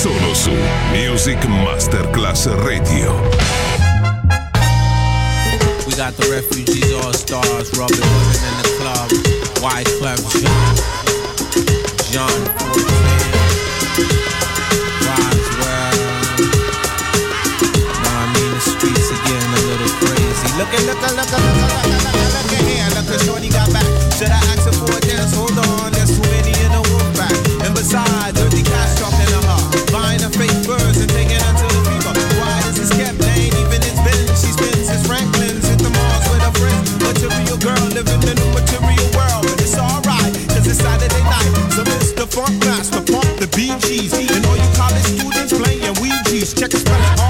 Solo su Music Masterclass Radio. We got the refugees all stars, rubbing women in the club, White club, John Fortran, Roswell. Now I the streets again, a little crazy. Look at, look at, look at, look at, look at, look at here, look at Shorty got back. Should I ask for a dance? Hold on. just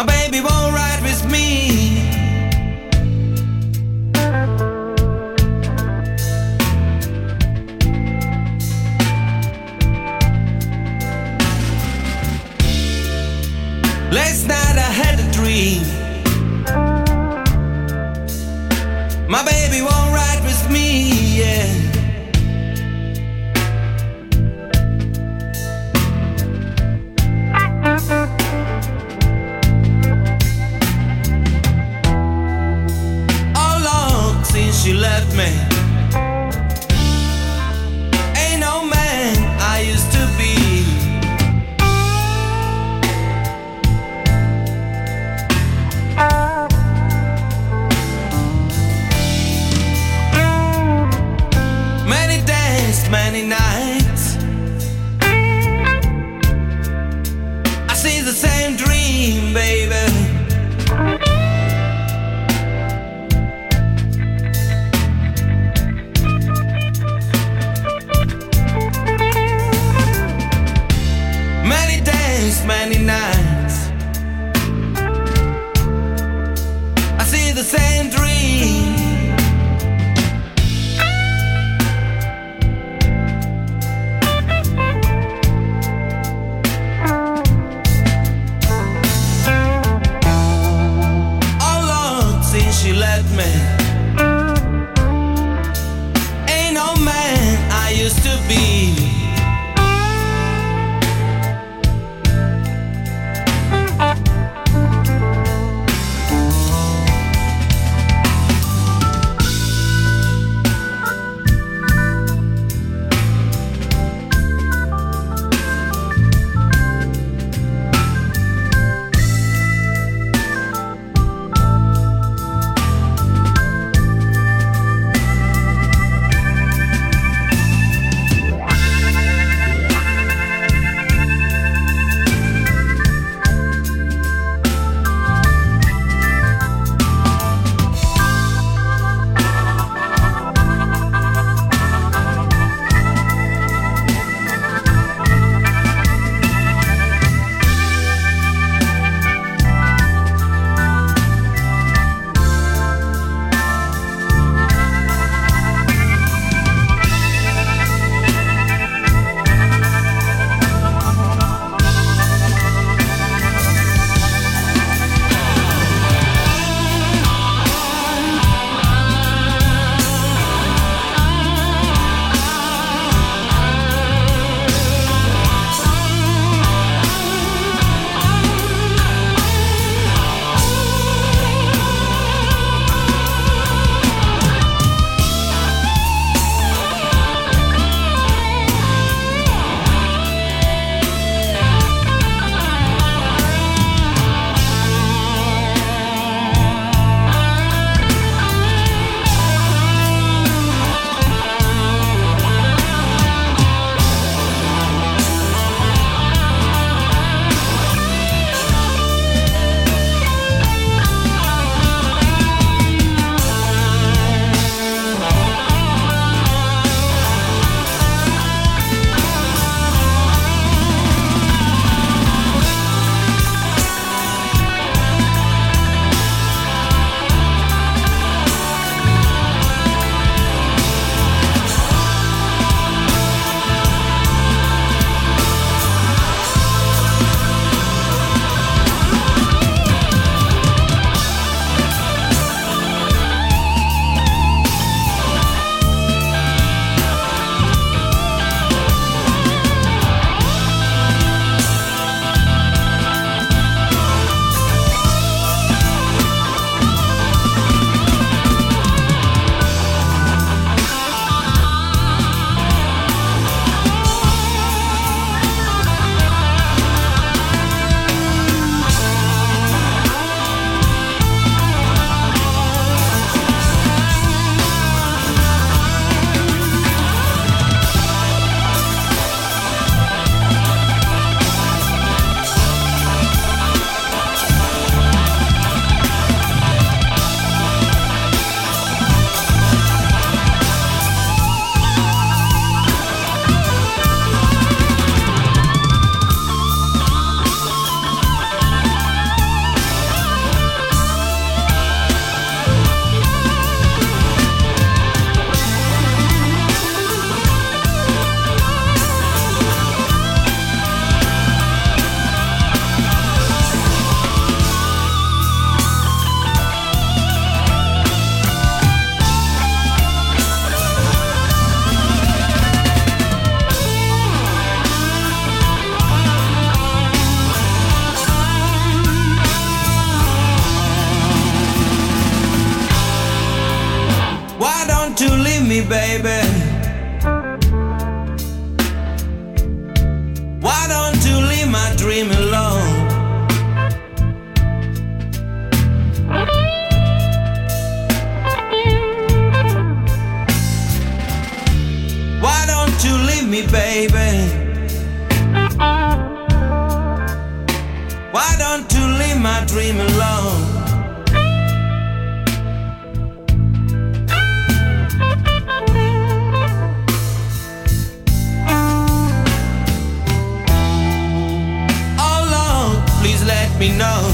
My baby won't ride with me. Me, baby? Why don't you leave my dream alone? Why don't you leave me, baby? Why don't you leave my dream alone? Me know.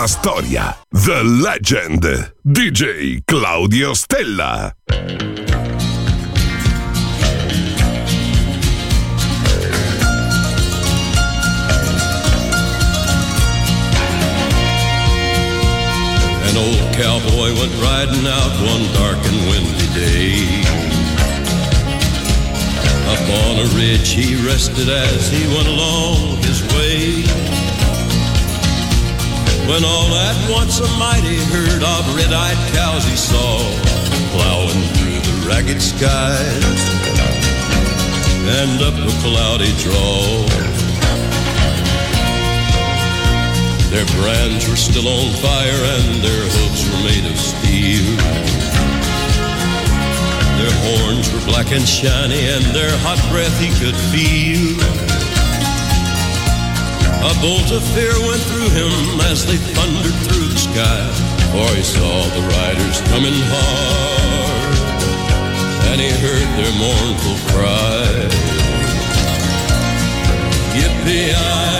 La storia. The Legend. DJ Claudio Stella. An old cowboy went riding out one dark and windy day. Up on a ridge he rested as he went along his way. When all at once a mighty herd of red-eyed cows he saw plowing through the ragged skies and up a cloudy draw. Their brands were still on fire and their hooves were made of steel. Their horns were black and shiny and their hot breath he could feel. A bolt of fear went through him as they thundered through the sky, for he saw the riders coming hard, and he heard their mournful cry. Yippee-i-oh,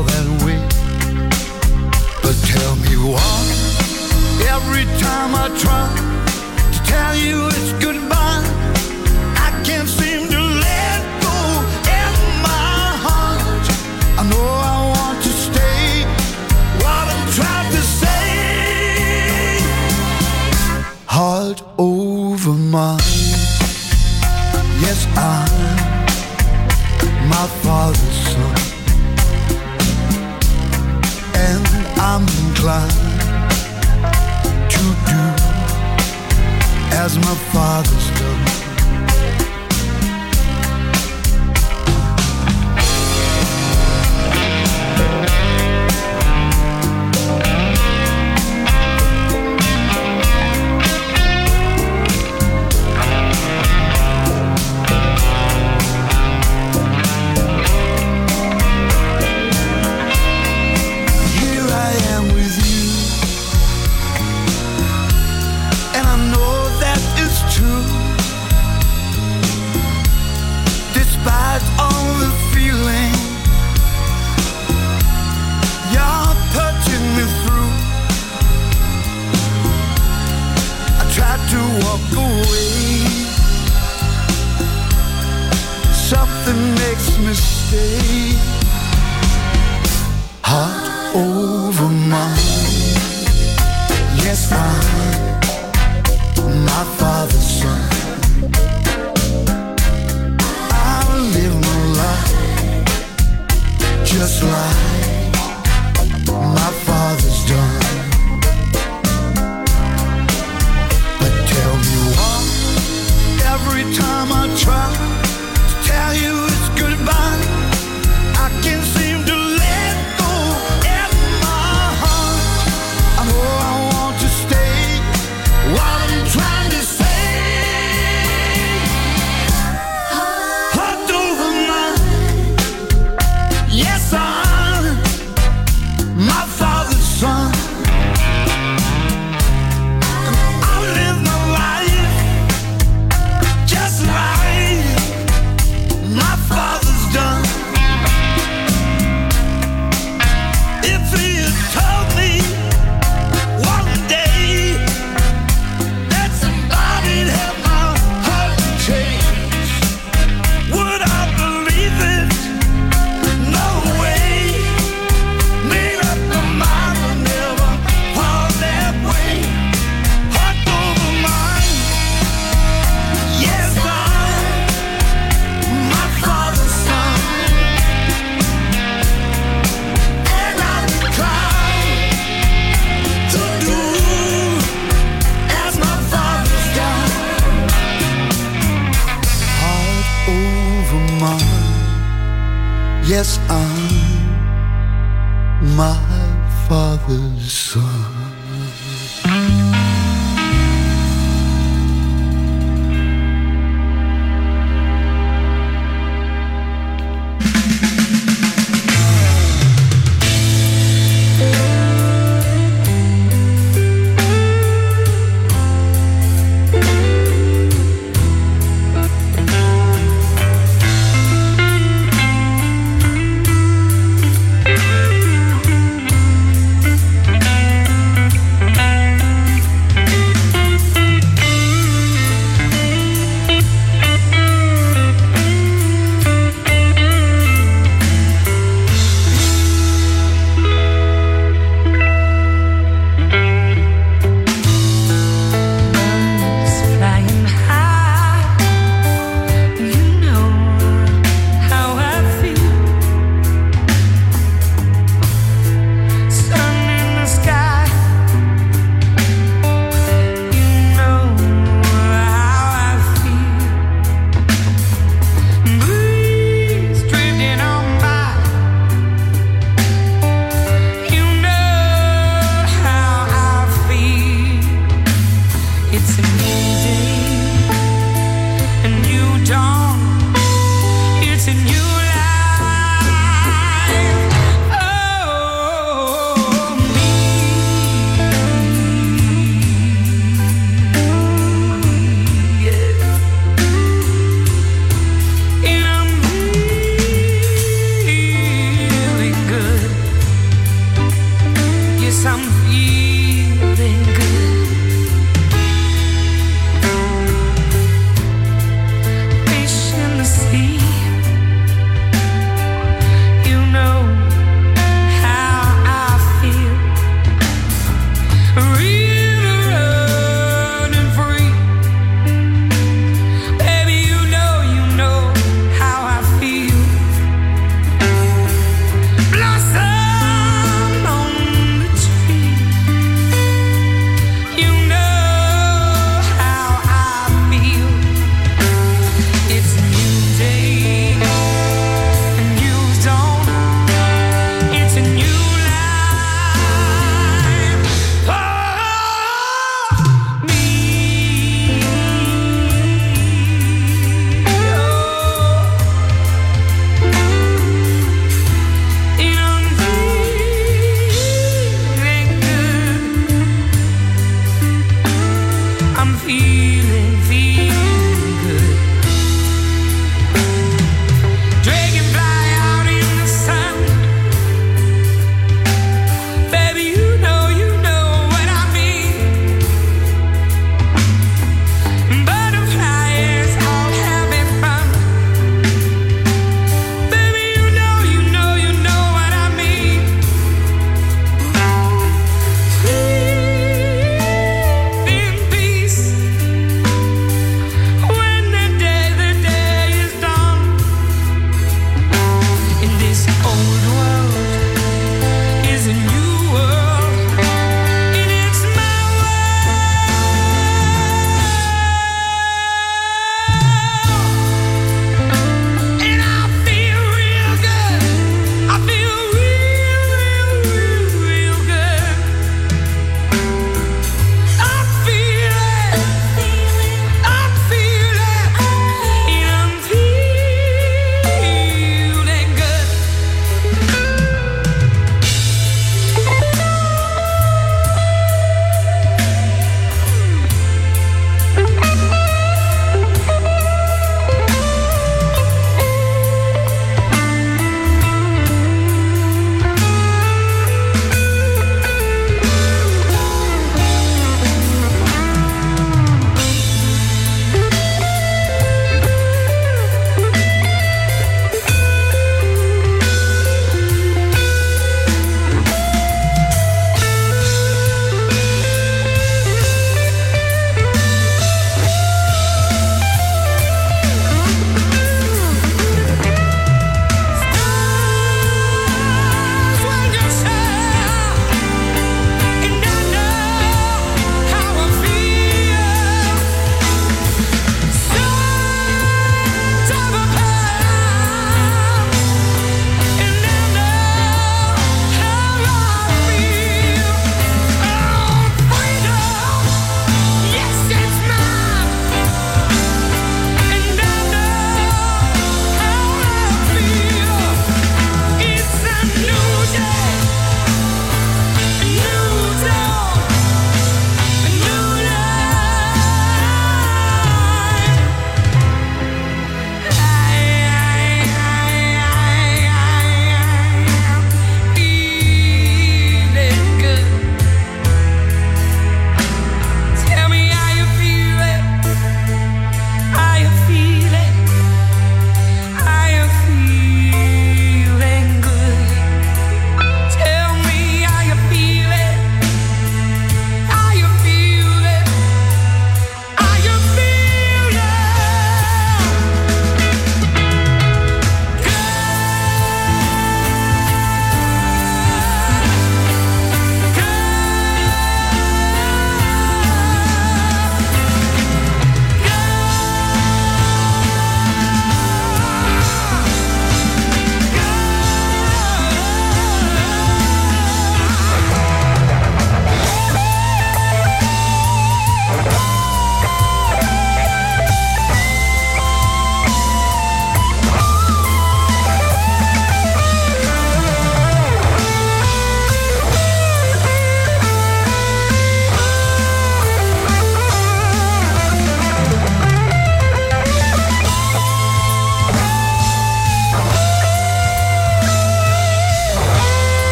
Fall that way. But tell me why, every time I try to tell you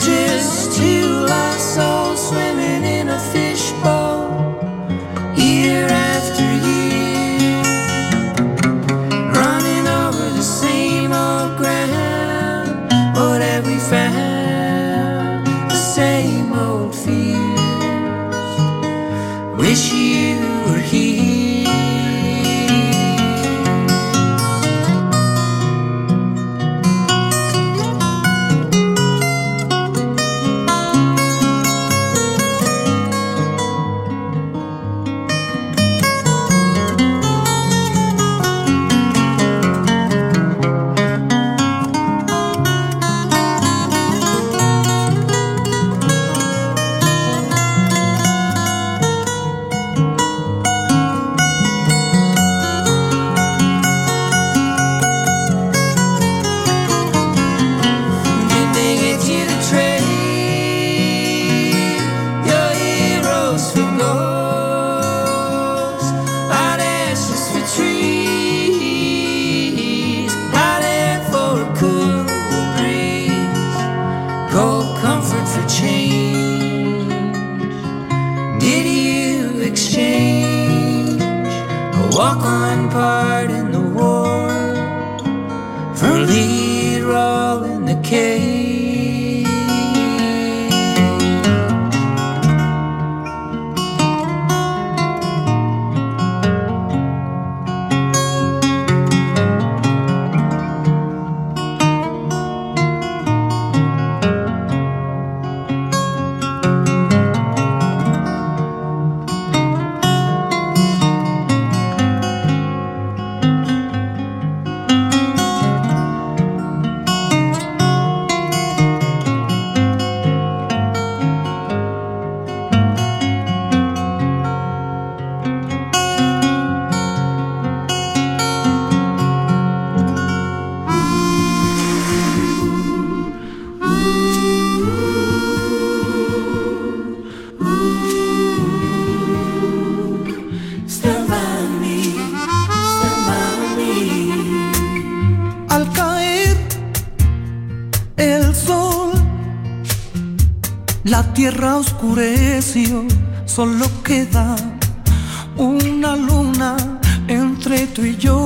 Just to our souls swimming in a field. tierra oscureció, solo queda una luna entre tú y yo.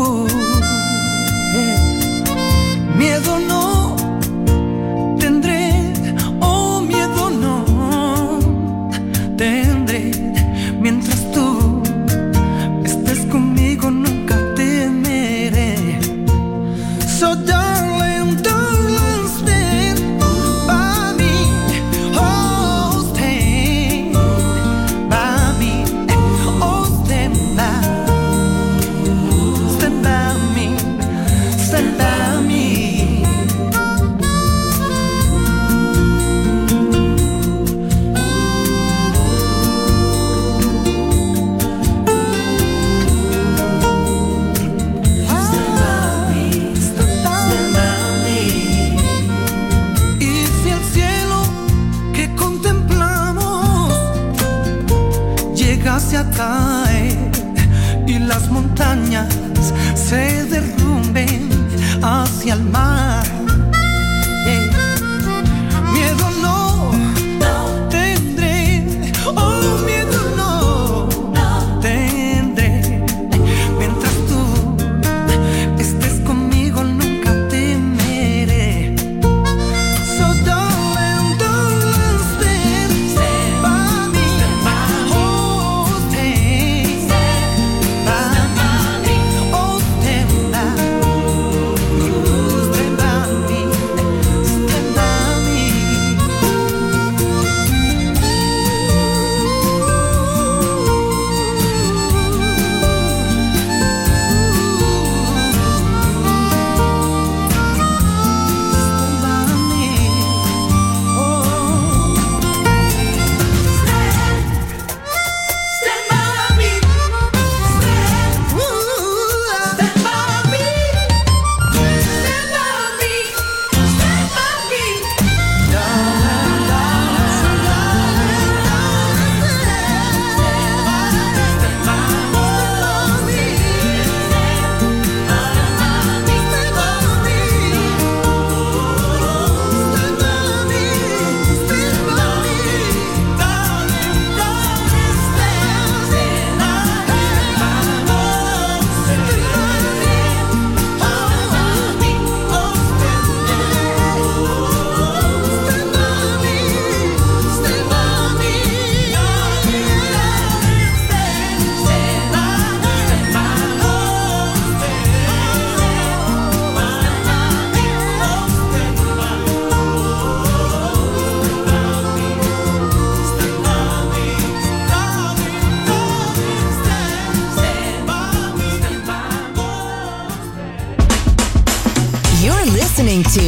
listening to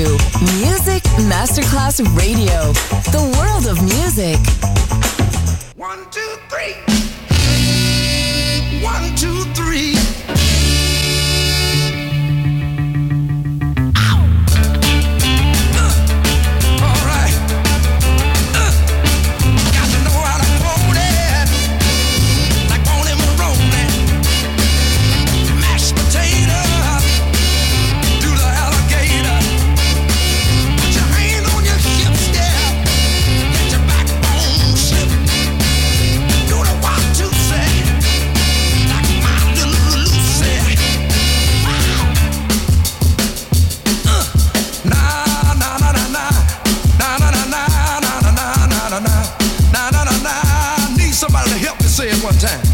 Music Masterclass Radio, the world of music. One, two, three. One, two, three. say it one time.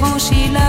呼吸了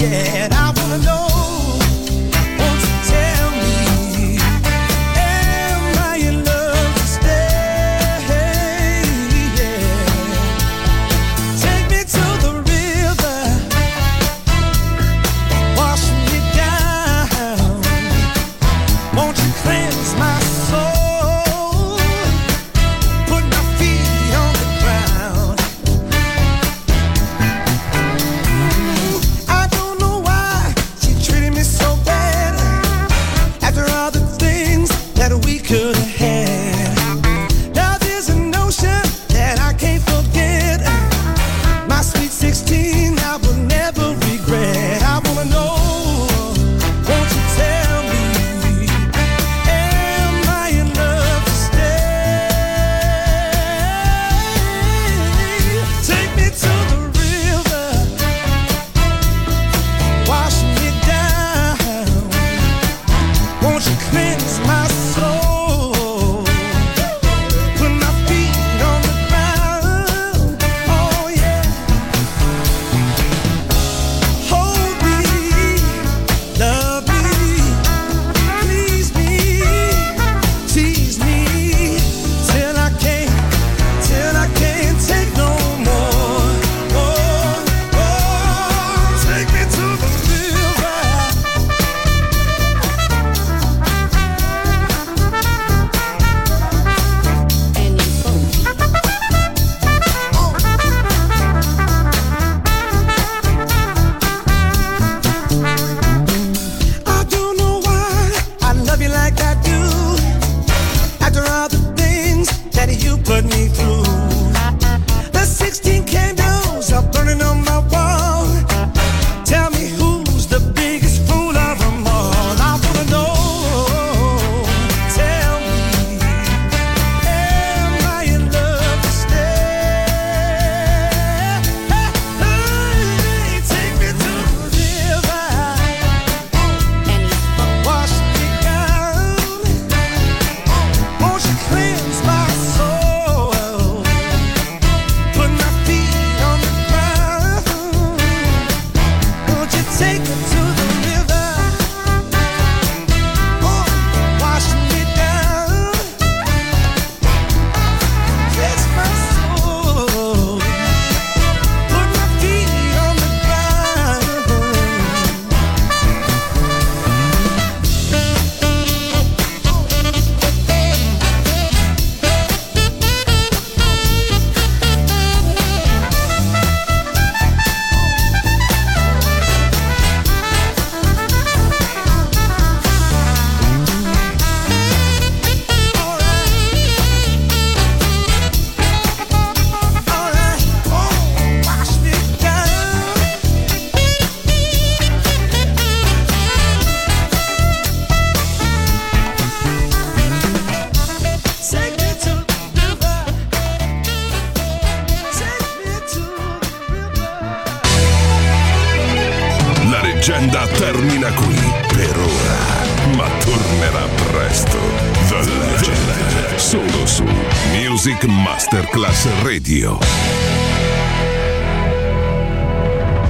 yet. I that you put me through. The 16 candles are burning on my